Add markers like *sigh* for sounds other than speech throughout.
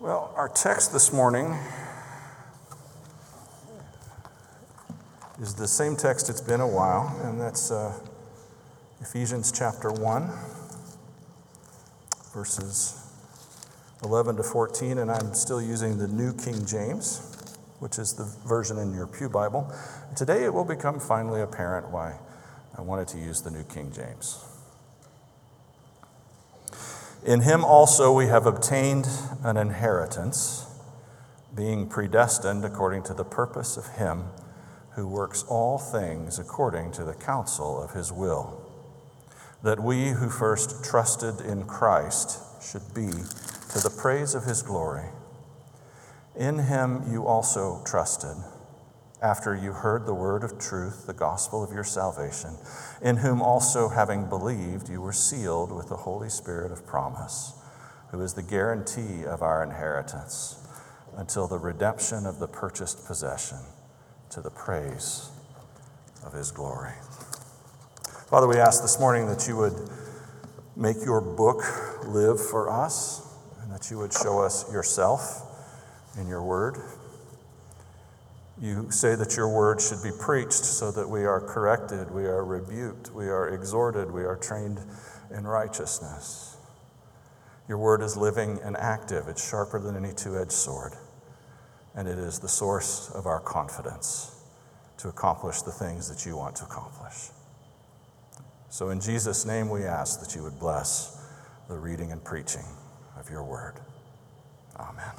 Well, our text this morning is the same text it's been a while, and that's uh, Ephesians chapter 1, verses 11 to 14, and I'm still using the New King James, which is the version in your Pew Bible. Today it will become finally apparent why I wanted to use the New King James. In him also we have obtained an inheritance, being predestined according to the purpose of him who works all things according to the counsel of his will, that we who first trusted in Christ should be to the praise of his glory. In him you also trusted, after you heard the word of truth, the gospel of your salvation, in whom also, having believed, you were sealed with the Holy Spirit of promise, who is the guarantee of our inheritance until the redemption of the purchased possession to the praise of his glory. Father, we ask this morning that you would make your book live for us and that you would show us yourself in your word. You say that your word should be preached so that we are corrected, we are rebuked, we are exhorted, we are trained in righteousness. Your word is living and active, it's sharper than any two edged sword, and it is the source of our confidence to accomplish the things that you want to accomplish. So, in Jesus' name, we ask that you would bless the reading and preaching of your word. Amen.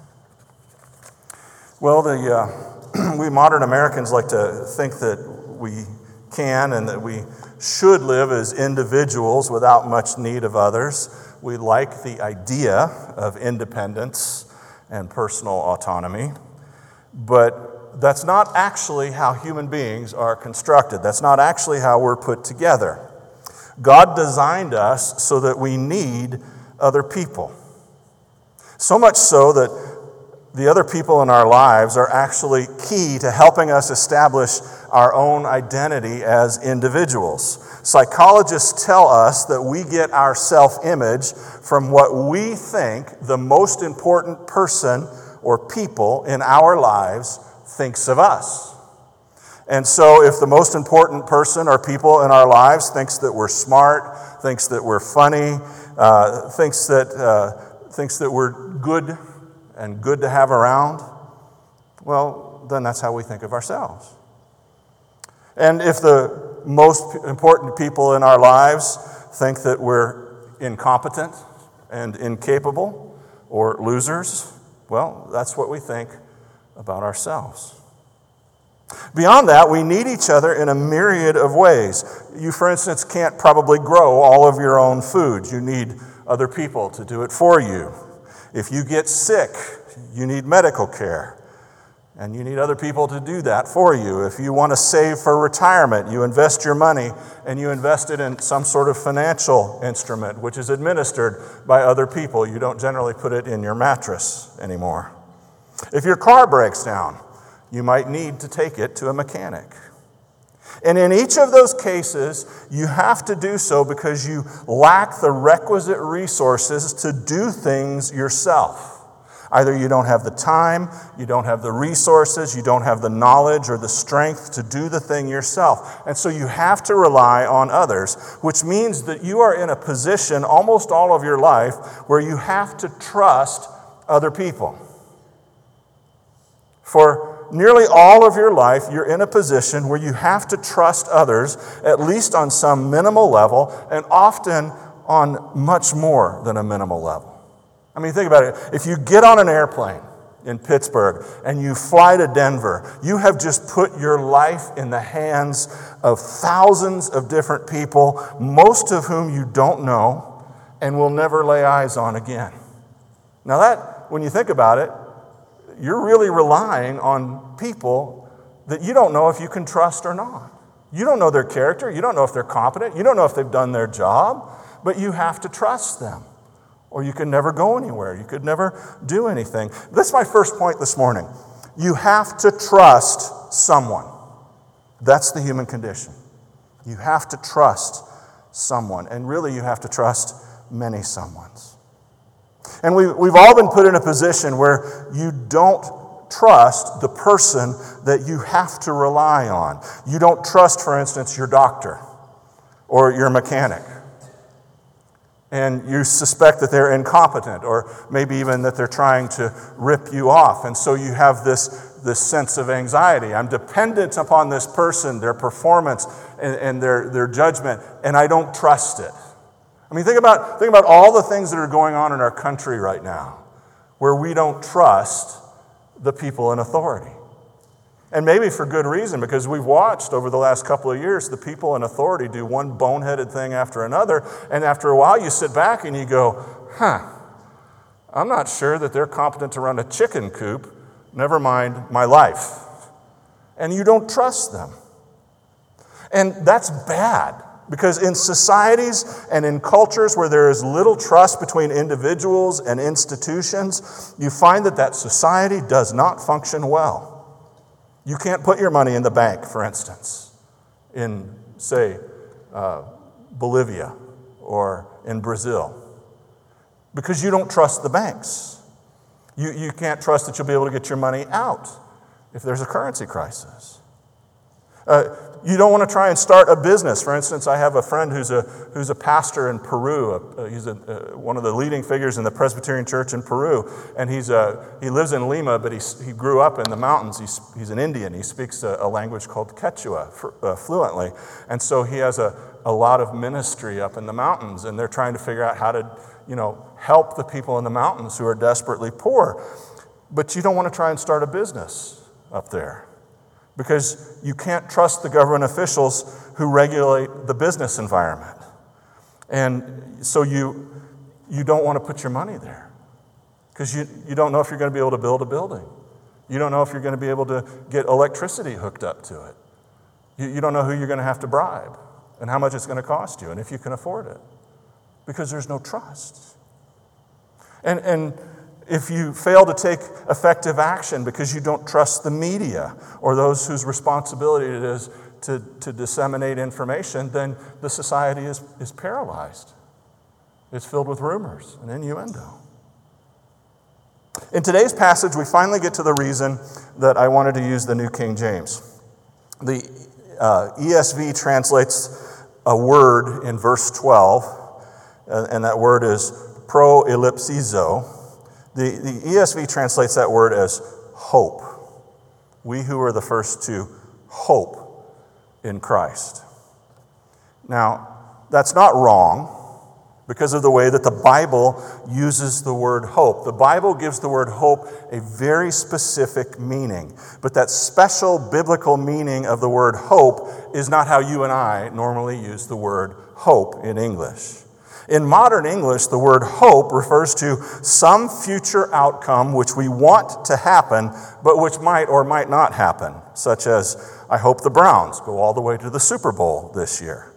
Well, the, uh, *clears throat* we modern Americans like to think that we can and that we should live as individuals without much need of others. We like the idea of independence and personal autonomy, but that's not actually how human beings are constructed. That's not actually how we're put together. God designed us so that we need other people. So much so that the other people in our lives are actually key to helping us establish our own identity as individuals. Psychologists tell us that we get our self image from what we think the most important person or people in our lives thinks of us. And so, if the most important person or people in our lives thinks that we're smart, thinks that we're funny, uh, thinks that uh, thinks that we're good and good to have around, well, then that's how we think of ourselves. And if the most important people in our lives think that we're incompetent and incapable or losers, well, that's what we think about ourselves. Beyond that, we need each other in a myriad of ways. You, for instance, can't probably grow all of your own food. You need other people to do it for you. If you get sick, you need medical care. And you need other people to do that for you. If you want to save for retirement, you invest your money and you invest it in some sort of financial instrument, which is administered by other people. You don't generally put it in your mattress anymore. If your car breaks down, you might need to take it to a mechanic. And in each of those cases, you have to do so because you lack the requisite resources to do things yourself. Either you don't have the time, you don't have the resources, you don't have the knowledge or the strength to do the thing yourself. And so you have to rely on others, which means that you are in a position almost all of your life where you have to trust other people. For nearly all of your life, you're in a position where you have to trust others, at least on some minimal level, and often on much more than a minimal level. I mean, think about it. If you get on an airplane in Pittsburgh and you fly to Denver, you have just put your life in the hands of thousands of different people, most of whom you don't know and will never lay eyes on again. Now, that, when you think about it, you're really relying on people that you don't know if you can trust or not. You don't know their character. You don't know if they're competent. You don't know if they've done their job, but you have to trust them or you can never go anywhere. You could never do anything. That's my first point this morning. You have to trust someone. That's the human condition. You have to trust someone, and really, you have to trust many someones. And we, we've all been put in a position where you don't trust the person that you have to rely on. You don't trust, for instance, your doctor or your mechanic. And you suspect that they're incompetent, or maybe even that they're trying to rip you off. And so you have this, this sense of anxiety. I'm dependent upon this person, their performance, and, and their, their judgment, and I don't trust it. I mean, think about, think about all the things that are going on in our country right now where we don't trust the people in authority. And maybe for good reason, because we've watched over the last couple of years the people in authority do one boneheaded thing after another. And after a while, you sit back and you go, huh, I'm not sure that they're competent to run a chicken coop, never mind my life. And you don't trust them. And that's bad. Because in societies and in cultures where there is little trust between individuals and institutions, you find that that society does not function well. You can't put your money in the bank, for instance, in, say, uh, Bolivia or in Brazil, because you don't trust the banks. You, you can't trust that you'll be able to get your money out if there's a currency crisis. Uh, you don't want to try and start a business. For instance, I have a friend who's a, who's a pastor in Peru. Uh, he's a, uh, one of the leading figures in the Presbyterian Church in Peru. And he's a, he lives in Lima, but he, he grew up in the mountains. He's, he's an Indian. He speaks a, a language called Quechua for, uh, fluently. And so he has a, a lot of ministry up in the mountains. And they're trying to figure out how to you know, help the people in the mountains who are desperately poor. But you don't want to try and start a business up there because you can't trust the government officials who regulate the business environment. And so you, you don't want to put your money there because you, you don't know if you're going to be able to build a building. You don't know if you're going to be able to get electricity hooked up to it. You, you don't know who you're going to have to bribe and how much it's going to cost you and if you can afford it because there's no trust. And, and if you fail to take effective action because you don't trust the media or those whose responsibility it is to, to disseminate information, then the society is, is paralyzed. It's filled with rumors and innuendo. In today's passage, we finally get to the reason that I wanted to use the New King James. The uh, ESV translates a word in verse 12, and that word is pro ellipsizo the, the ESV translates that word as hope. We who are the first to hope in Christ. Now, that's not wrong because of the way that the Bible uses the word hope. The Bible gives the word hope a very specific meaning, but that special biblical meaning of the word hope is not how you and I normally use the word hope in English. In modern English, the word hope refers to some future outcome which we want to happen, but which might or might not happen, such as, I hope the Browns go all the way to the Super Bowl this year.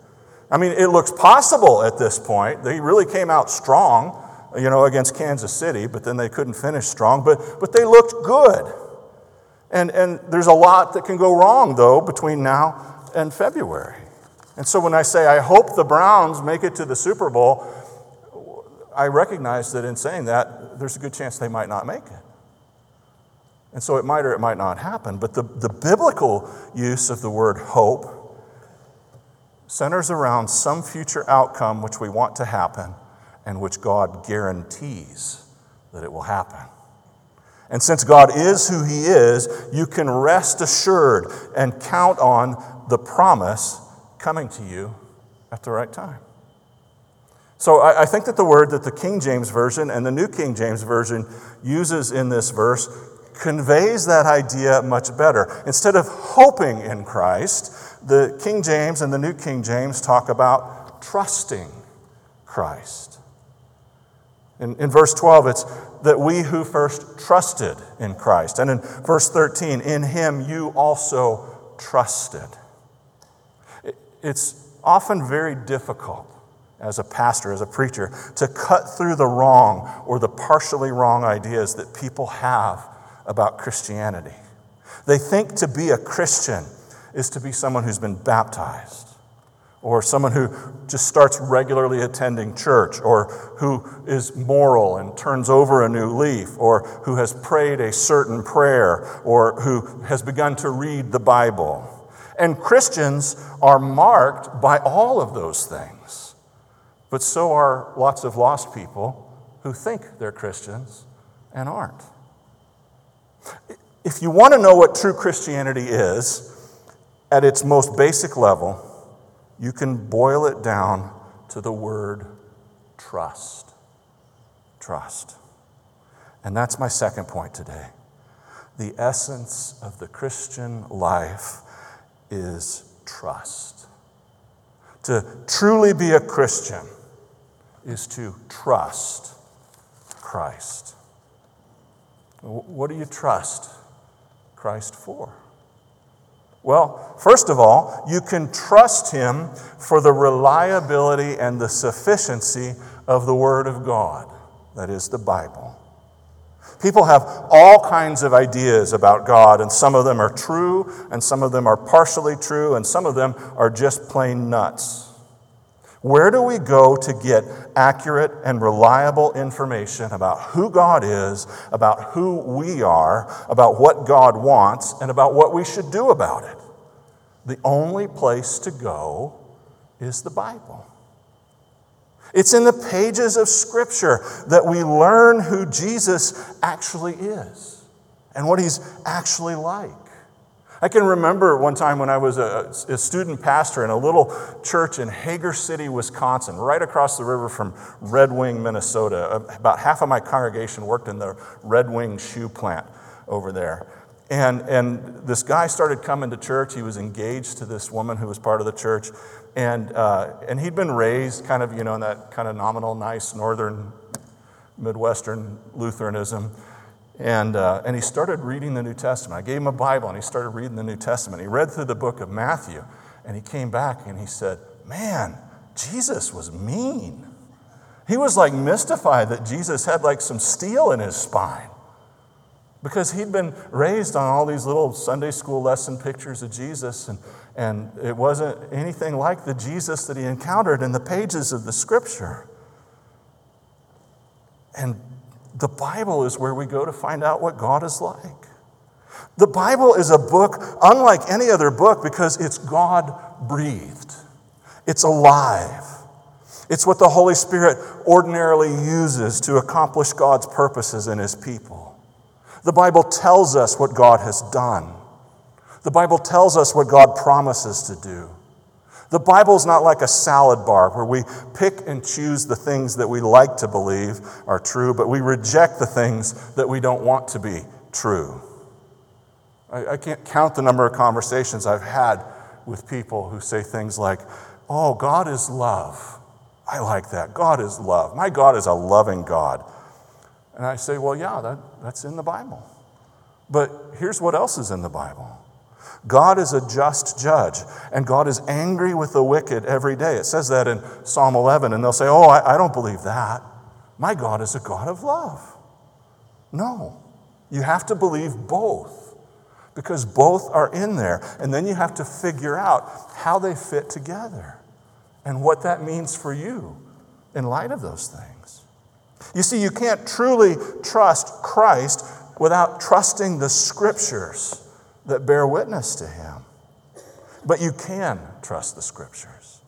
I mean, it looks possible at this point. They really came out strong, you know, against Kansas City, but then they couldn't finish strong, but, but they looked good. And, and there's a lot that can go wrong, though, between now and February. And so when I say, I hope the Browns make it to the Super Bowl, I recognize that in saying that, there's a good chance they might not make it. And so it might or it might not happen. But the, the biblical use of the word hope centers around some future outcome which we want to happen and which God guarantees that it will happen. And since God is who He is, you can rest assured and count on the promise coming to you at the right time. So I, I, think that the word that the King James Version and the New King James Version uses in this verse conveys that idea much better. Instead of hoping in Christ, the King James and the New King James talk about trusting Christ. In, in verse 12, it's that we who first trusted in Christ. And in verse 13, in him you also trusted. It's often very difficult as a pastor, as a preacher, to cut through the wrong or the partially wrong ideas that people have about Christianity. They think to be a Christian is to be someone who's been baptized, or someone who just starts regularly attending church, or who is moral and turns over a new leaf, or who has prayed a certain prayer, or who has begun to read the Bible. And Christians are marked by all of those things. But so are lots of lost people who think they're Christians and aren't. If you want to know what true Christianity is, at its most basic level, you can boil it down to the word trust. Trust. And that's my second point today. The essence of the Christian life is trust. To truly be a Christian is to trust Christ. What do you trust Christ for? Well, first of all, you can trust Him for the reliability and the sufficiency of the Word of God, that is, the Bible. People have all kinds of ideas about God, and some of them are true, and some of them are partially true, and some of them are just plain nuts. Where do we go to get accurate and reliable information about who God is, about who we are, about what God wants, and about what we should do about it? The only place to go is the Bible. It's in the pages of Scripture that we learn who Jesus actually is and what he's actually like. I can remember one time when I was a, a, student pastor in a little church in Hager City, Wisconsin, right across the river from Red Wing, Minnesota. Uh, about half of my congregation worked in the Red Wing shoe plant over there. And, and this guy started coming to church. He was engaged to this woman who was part of the church. And, uh, and he'd been raised kind of, you know, in that kind of nominal, nice northern, Midwestern Lutheranism. And, uh, and he started reading the New Testament. I gave him a Bible and he started reading the New Testament. He read through the book of Matthew and he came back and he said, Man, Jesus was mean. He was like mystified that Jesus had like some steel in his spine because he'd been raised on all these little Sunday school lesson pictures of Jesus, and, and it wasn't anything like the Jesus that he encountered in the pages of the scripture. And the Bible is where we go to find out what God is like. The Bible is a book unlike any other book because it's God breathed, it's alive. It's what the Holy Spirit ordinarily uses to accomplish God's purposes in His people. The Bible tells us what God has done. The Bible tells us what God promises to do. The Bible is not like a salad bar where we pick and choose the things that we like to believe are true, but we reject the things that we don't want to be true. I, I can't count the number of conversations I've had with people who say things like, Oh, God is love. I like that. God is love. My God is a loving God. And I say, Well, yeah, that, that's in the Bible. But here's what else is in the Bible God is a just judge, and God is angry with the wicked every day. It says that in Psalm 11, and they'll say, Oh, I, I don't believe that. My God is a God of love. No, you have to believe both because both are in there. And then you have to figure out how they fit together and what that means for you in light of those things. You see, you can't truly trust Christ without trusting the scriptures that bear witness to him. But you can trust the scriptures.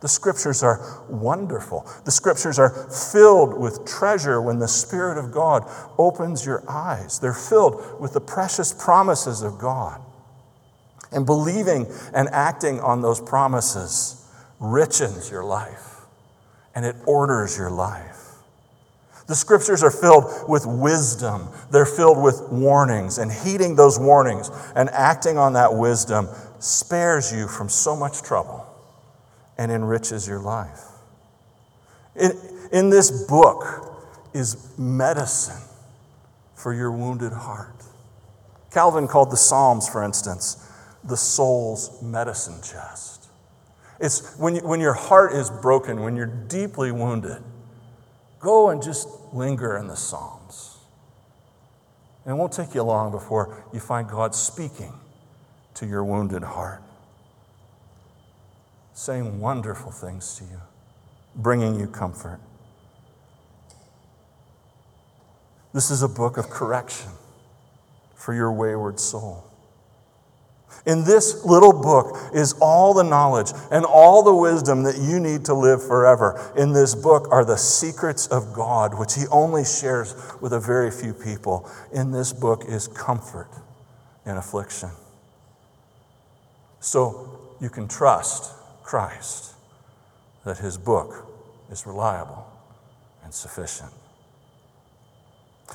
The scriptures are wonderful. The scriptures are filled with treasure when the Spirit of God opens your eyes. They're filled with the precious promises of God. And believing and acting on those promises richens your life and it orders your life. The scriptures are filled with wisdom. They're filled with warnings, and heeding those warnings and acting on that wisdom spares you from so much trouble and enriches your life. In, in this book is medicine for your wounded heart. Calvin called the Psalms, for instance, the soul's medicine chest. It's when, you, when your heart is broken, when you're deeply wounded Go and just linger in the Psalms. And it won't take you long before you find God speaking to your wounded heart. saying wonderful things to you, bringing you comfort. This is a book of correction for your wayward soul. In this little book is all the knowledge and all the wisdom that you need to live forever. In this book are the secrets of God, which He only shares with a very few people. In this book is comfort in affliction. So you can trust Christ that His book is reliable and sufficient.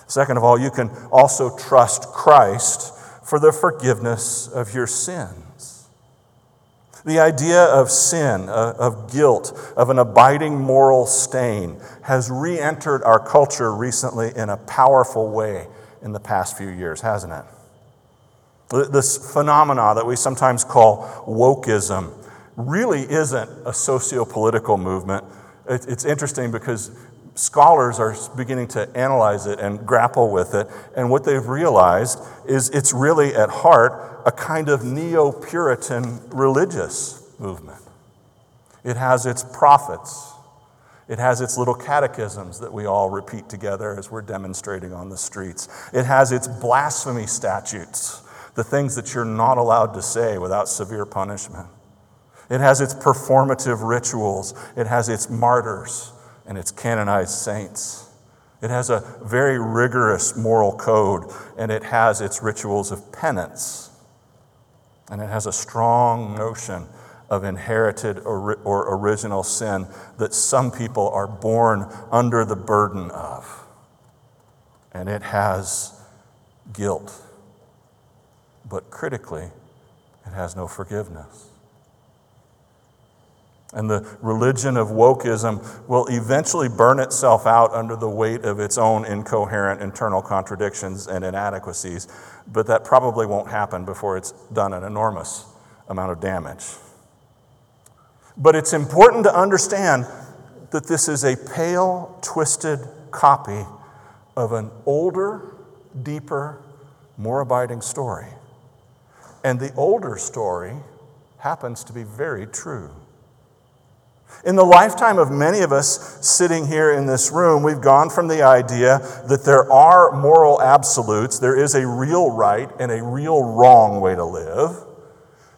Second of all, you can also trust Christ for the forgiveness of your sins. The idea of sin, uh, of guilt, of an abiding moral stain has re entered our culture recently in a powerful way in the past few years, hasn't it? This phenomena that we sometimes call wokeism really isn't a socio political movement. It's interesting because scholars are beginning to analyze it and grapple with it. And what they've realized is it's really at heart a kind of neo Puritan religious movement. It has its prophets, it has its little catechisms that we all repeat together as we're demonstrating on the streets, it has its blasphemy statutes, the things that you're not allowed to say without severe punishment. It has its performative rituals. It has its martyrs and its canonized saints. It has a very rigorous moral code, and it has its rituals of penance. And it has a strong notion of inherited or, or original sin that some people are born under the burden of. And it has guilt. But critically, it has no forgiveness. And the religion of wokeism will eventually burn itself out under the weight of its own incoherent internal contradictions and inadequacies, but that probably won't happen before it's done an enormous amount of damage. But it's important to understand that this is a pale, twisted copy of an older, deeper, more abiding story. And the older story happens to be very true. In the lifetime of many of us sitting here in this room, we've gone from the idea that there are moral absolutes, there is a real right and a real wrong way to live,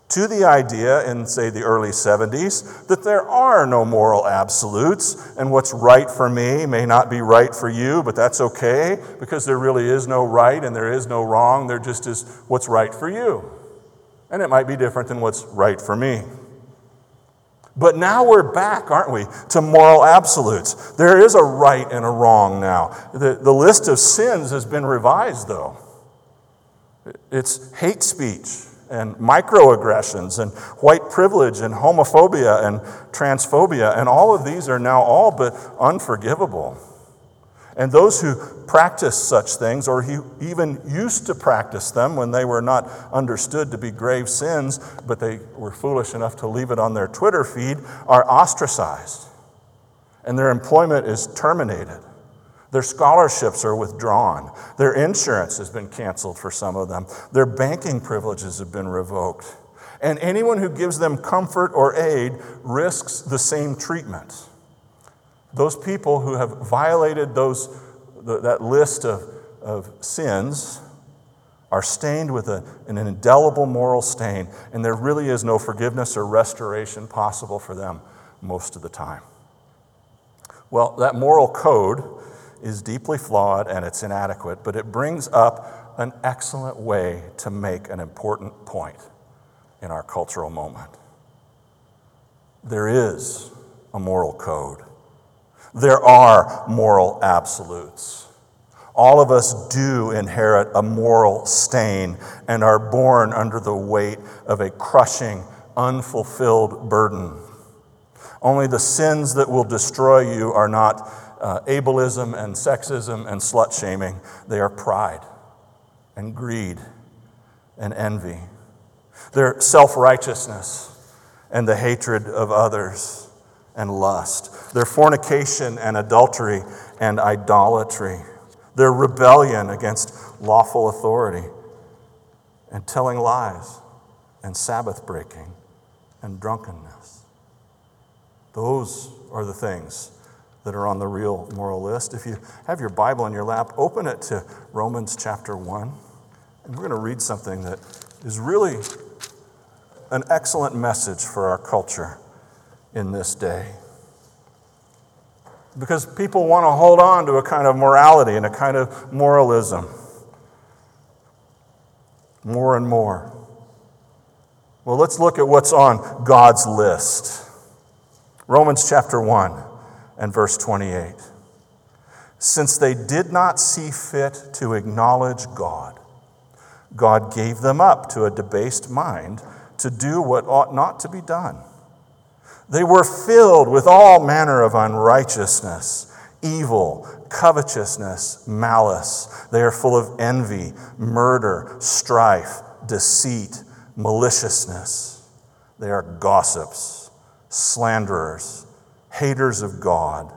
to the idea in, say, the early 70s that there are no moral absolutes, and what's right for me may not be right for you, but that's okay because there really is no right and there is no wrong. There just is what's right for you. And it might be different than what's right for me. But now we're back, aren't we, to moral absolutes. There is a right and a wrong now. The, the list of sins has been revised, though. It's hate speech and microaggressions and white privilege and homophobia and transphobia, and all of these are now all but unforgivable. And those who practice such things, or who even used to practice them when they were not understood to be grave sins, but they were foolish enough to leave it on their Twitter feed, are ostracized. And their employment is terminated. Their scholarships are withdrawn. Their insurance has been canceled for some of them. Their banking privileges have been revoked. And anyone who gives them comfort or aid risks the same treatment. Those people who have violated those, that list of, of sins are stained with a, an indelible moral stain, and there really is no forgiveness or restoration possible for them most of the time. Well, that moral code is deeply flawed and it's inadequate, but it brings up an excellent way to make an important point in our cultural moment. There is a moral code. There are moral absolutes. All of us do inherit a moral stain and are born under the weight of a crushing, unfulfilled burden. Only the sins that will destroy you are not uh, ableism and sexism and slut shaming, they are pride and greed and envy. They're self righteousness and the hatred of others and lust, their fornication and adultery and idolatry, their rebellion against lawful authority, and telling lies and Sabbath breaking and drunkenness. Those are the things that are on the real moral list. If you have your Bible in your lap, open it to Romans chapter 1. And we're going to read something that is really an excellent message for our culture in this day. Because people want to hold on to a kind of morality and a kind of moralism more and more. Well, let's look at what's on God's list. Romans chapter 1 and verse 28. Since they did not see fit to acknowledge God, God gave them up to a debased mind to do what ought not to be done. They were filled with all manner of unrighteousness, evil, covetousness, malice. They are full of envy, murder, strife, deceit, maliciousness. They are gossips, slanderers, haters of God,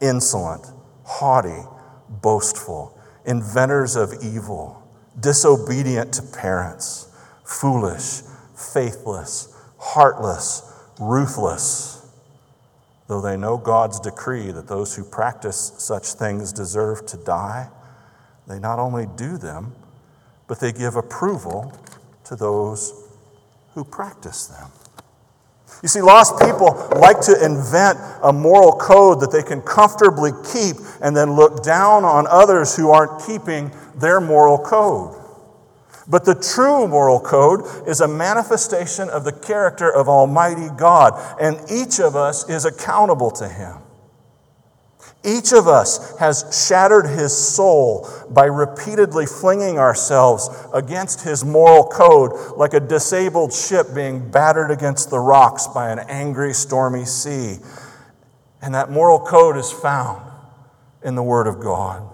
insolent, haughty, boastful, inventors of evil, disobedient to parents, foolish, faithless, heartless, ruthless. Though they know God's decree that those who practice such things deserve to die, they not only do them, but they give approval to those who practice them. You see, lost people like to invent a moral code that they can comfortably keep and then look down on others who aren't keeping their moral code. But the true moral code is a manifestation of the character of Almighty God, and each of us is accountable to Him. Each of us has shattered his soul by repeatedly flinging ourselves against his moral code like a disabled ship being battered against the rocks by an angry, stormy sea. And that moral code is found in the Word of God.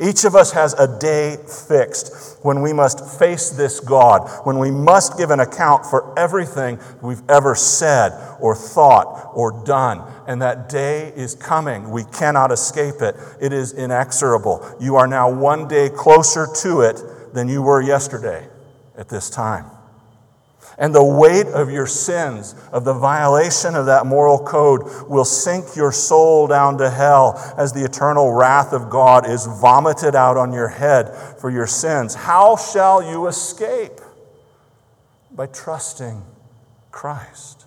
Each of us has a day fixed when we must face this God, when we must give an account for everything we've ever said or thought or done. And that day is coming. We cannot escape it, it is inexorable. You are now one day closer to it than you were yesterday at this time. And the weight of your sins, of the violation of that moral code, will sink your soul down to hell as the eternal wrath of God is vomited out on your head for your sins. How shall you escape? By trusting Christ.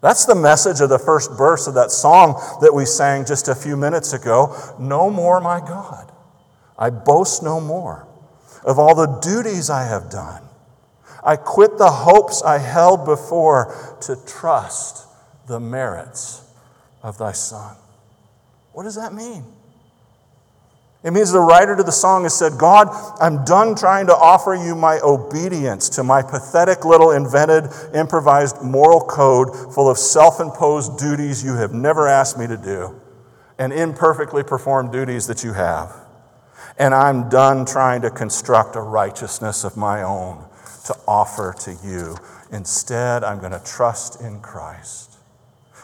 That's the message of the first verse of that song that we sang just a few minutes ago. No more, my God. I boast no more of all the duties I have done I quit the hopes I held before to trust the merits of thy Son. What does that mean? It means the writer to the song has said, God, I'm done trying to offer you my obedience to my pathetic little invented, improvised moral code full of self imposed duties you have never asked me to do and imperfectly performed duties that you have. And I'm done trying to construct a righteousness of my own to offer to you. Instead, I'm going to trust in Christ.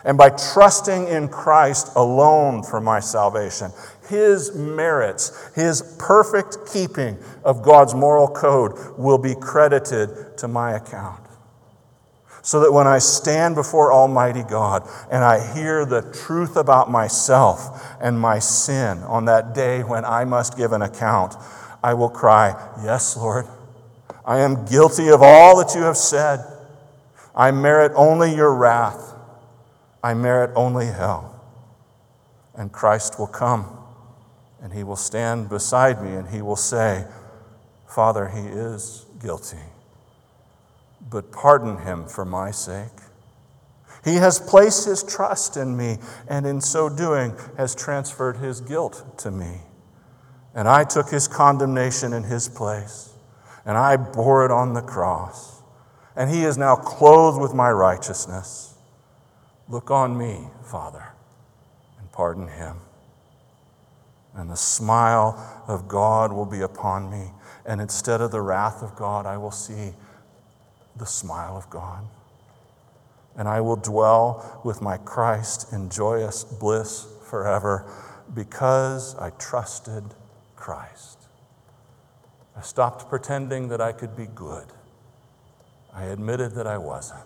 And by trusting in Christ alone for my salvation, His merits, His perfect keeping of God's moral code will be credited to my account. So that when I stand before Almighty God and I hear the truth about myself and my sin on that day when I must give an account, I will cry, Yes, Lord, I am guilty of all that you have said. I merit only your wrath. I merit only hell. And Christ will come and he will stand beside me and he will say, Father, he is guilty, but pardon him for my sake. He has placed his trust in me, and in so doing, has transferred his guilt to me. And I took his condemnation in his place and I bore it on the cross. And he is now clothed with my righteousness. Look on me, Father, and pardon him. And the smile of God will be upon me. And instead of the wrath of God, I will see the smile of God. And I will dwell with my Christ in joyous bliss forever because I trusted Christ. I stopped pretending that I could be good. I admitted that I wasn't.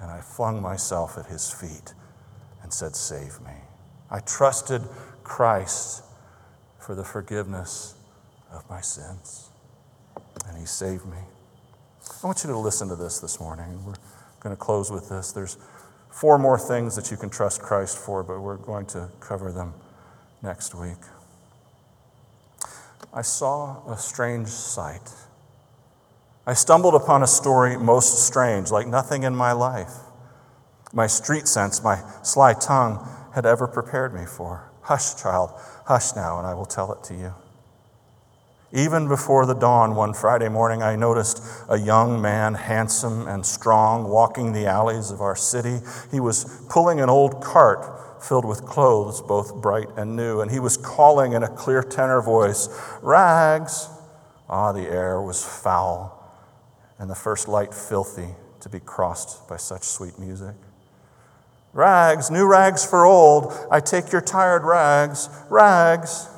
and I flung myself at his feet and said, Save me. I trusted Christ for the forgiveness of my sins, and he saved me. I want you to listen to this this morning. We're going to close with this. There's four more things that you can trust Christ for, but we're going to cover them next week. I saw a strange sight. I stumbled upon a story most strange, like nothing in my life, my street sense, my sly tongue had ever prepared me for. Hush, child, hush now, and I will tell it to you. Even before the dawn one Friday morning, I noticed a young man, handsome and strong, walking the alleys of our city. He was pulling an old cart filled with clothes, both bright and new, and he was calling in a clear tenor voice, Rags! Ah, the air was foul and the first light filthy to be crossed by such sweet music. Rags, new rags for old, I take your tired rags, rags.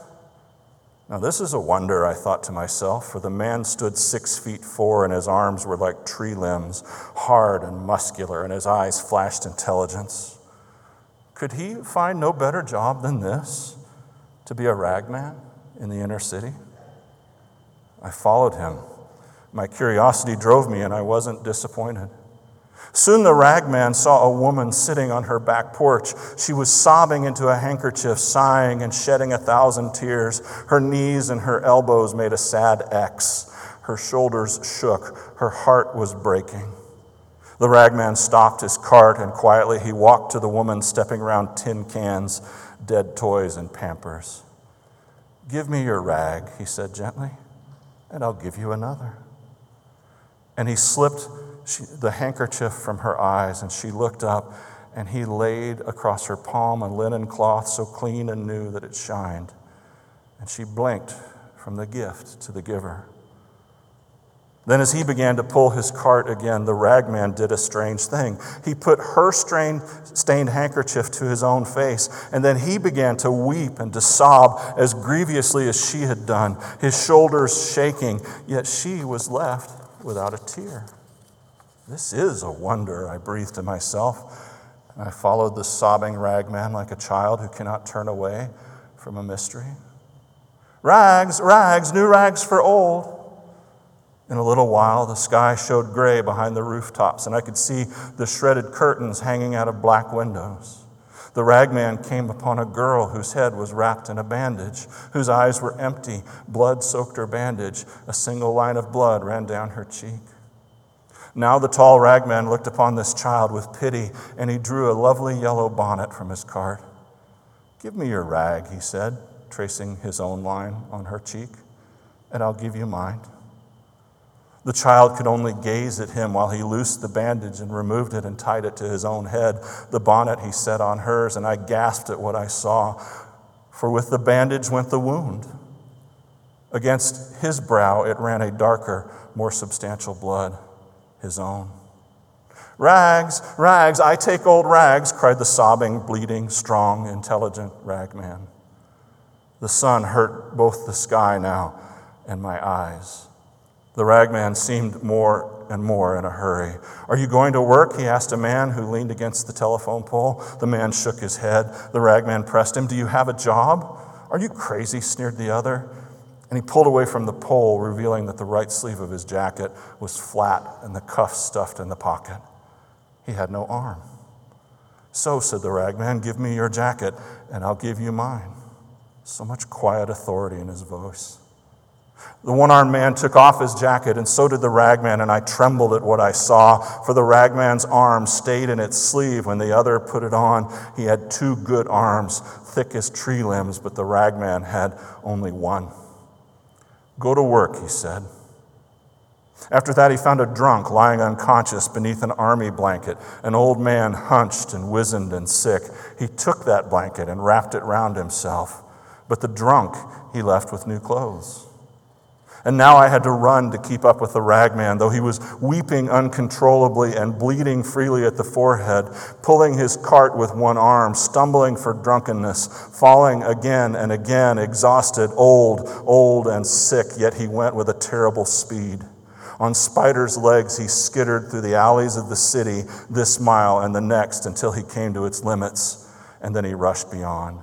Now, this is a wonder, I thought to myself, for the man stood six feet four, and his arms were like tree limbs, hard and muscular, and his eyes flashed intelligence. Could he find no better job than this, to be a ragman in the inner city? I followed him my curiosity drove me, and I wasn't disappointed. Soon the ragman saw a woman sitting on her back porch. She was sobbing into a handkerchief, sighing and shedding a thousand tears. Her knees and her elbows made a sad X. Her shoulders shook. Her heart was breaking. The ragman stopped his cart and quietly he walked to the woman, stepping around tin cans, dead toys, and pampers. Give me your rag, he said gently, and I'll give you another. And he slipped the handkerchief from her eyes, and she looked up, and he laid across her palm a linen cloth so clean and new that it shined. And she blinked from the gift to the giver. Then, as he began to pull his cart again, the ragman did a strange thing. He put her stained, stained handkerchief to his own face, and then he began to weep and to sob as grievously as she had done, his shoulders shaking, yet she was left without a tear. This is a wonder, I breathed to myself. I followed the sobbing ragman like a child who cannot turn away from a mystery. Rags, rags, new rags for old. In a little while, the sky showed gray behind the rooftops, and I could see the shredded curtains hanging out of black windows. The ragman came upon a girl whose head was wrapped in a bandage, whose eyes were empty, blood soaked her bandage. A single line of blood ran down her cheek. Now the tall ragman looked upon this child with pity, and he drew a lovely yellow bonnet from his cart. Give me your rag, he said, tracing his own line on her cheek, and I'll give you mine. The child could only gaze at him while he loosed the bandage and removed it and tied it to his own head. The bonnet he set on hers, and I gasped at what I saw, for with the bandage went the wound. Against his brow it ran a darker, more substantial blood, his own. Rags, rags, I take old rags, cried the sobbing, bleeding, strong, intelligent ragman. The sun hurt both the sky now and my eyes. The ragman seemed more and more in a hurry. Are you going to work? He asked a man who leaned against the telephone pole. The man shook his head. The ragman pressed him. Do you have a job? Are you crazy? sneered the other. And he pulled away from the pole, revealing that the right sleeve of his jacket was flat and the cuff stuffed in the pocket. He had no arm. So, said the ragman, give me your jacket and I'll give you mine. So much quiet authority in his voice. The one armed man took off his jacket, and so did the ragman, and I trembled at what I saw, for the ragman's arm stayed in its sleeve when the other put it on. He had two good arms, thick as tree limbs, but the ragman had only one. Go to work, he said. After that, he found a drunk lying unconscious beneath an army blanket, an old man hunched and wizened and sick. He took that blanket and wrapped it round himself, but the drunk he left with new clothes. And now I had to run to keep up with the ragman, though he was weeping uncontrollably and bleeding freely at the forehead, pulling his cart with one arm, stumbling for drunkenness, falling again and again, exhausted, old, old, and sick, yet he went with a terrible speed. On spider's legs, he skittered through the alleys of the city this mile and the next until he came to its limits, and then he rushed beyond.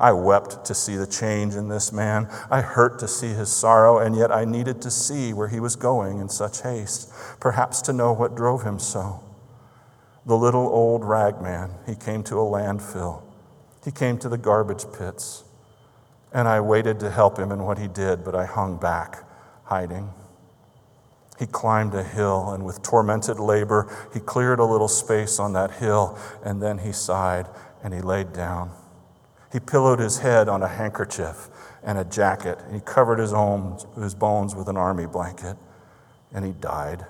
I wept to see the change in this man. I hurt to see his sorrow, and yet I needed to see where he was going in such haste, perhaps to know what drove him so. The little old ragman, he came to a landfill. He came to the garbage pits. And I waited to help him in what he did, but I hung back, hiding. He climbed a hill, and with tormented labor, he cleared a little space on that hill, and then he sighed and he laid down. He pillowed his head on a handkerchief and a jacket, and he covered his, own, his bones with an army blanket, and he died.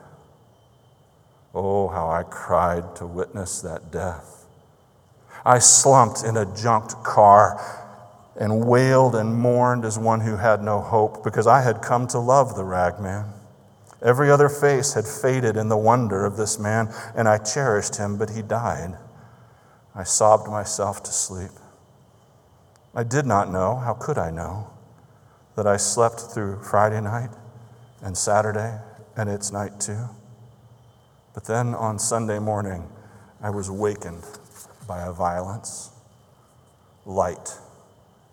Oh, how I cried to witness that death. I slumped in a junked car and wailed and mourned as one who had no hope because I had come to love the ragman. Every other face had faded in the wonder of this man, and I cherished him, but he died. I sobbed myself to sleep. I did not know, how could I know, that I slept through Friday night and Saturday and its night too. But then on Sunday morning, I was wakened by a violence. Light,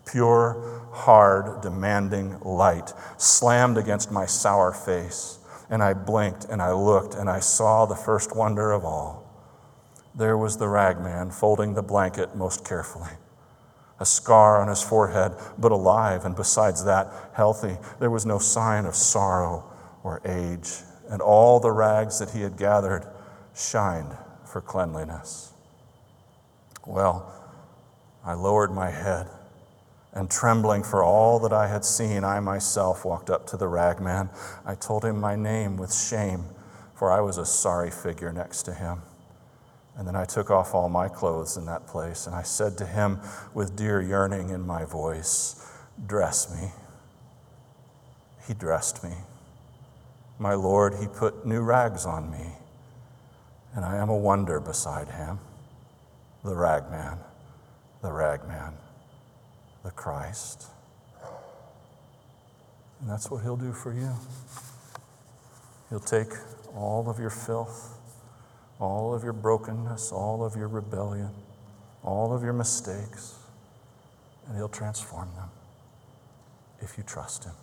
pure, hard, demanding light slammed against my sour face. And I blinked and I looked and I saw the first wonder of all. There was the ragman folding the blanket most carefully a scar on his forehead, but alive, and besides that, healthy. There was no sign of sorrow or age, and all the rags that he had gathered shined for cleanliness. Well, I lowered my head, and trembling for all that I had seen, I myself walked up to the ragman. I told him my name with shame, for I was a sorry figure next to him. And then I took off all my clothes in that place, and I said to him with dear yearning in my voice, Dress me. He dressed me. My Lord, he put new rags on me, and I am a wonder beside him, the ragman, the ragman, the Christ. And that's what he'll do for you. He'll take all of your filth all of your brokenness, all of your rebellion, all of your mistakes, and He'll transform them if you trust Him.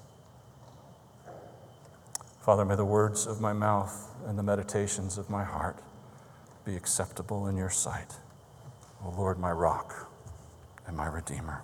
Father, may the words of my mouth and the meditations of my heart be acceptable in your sight. O Lord, my rock and my redeemer.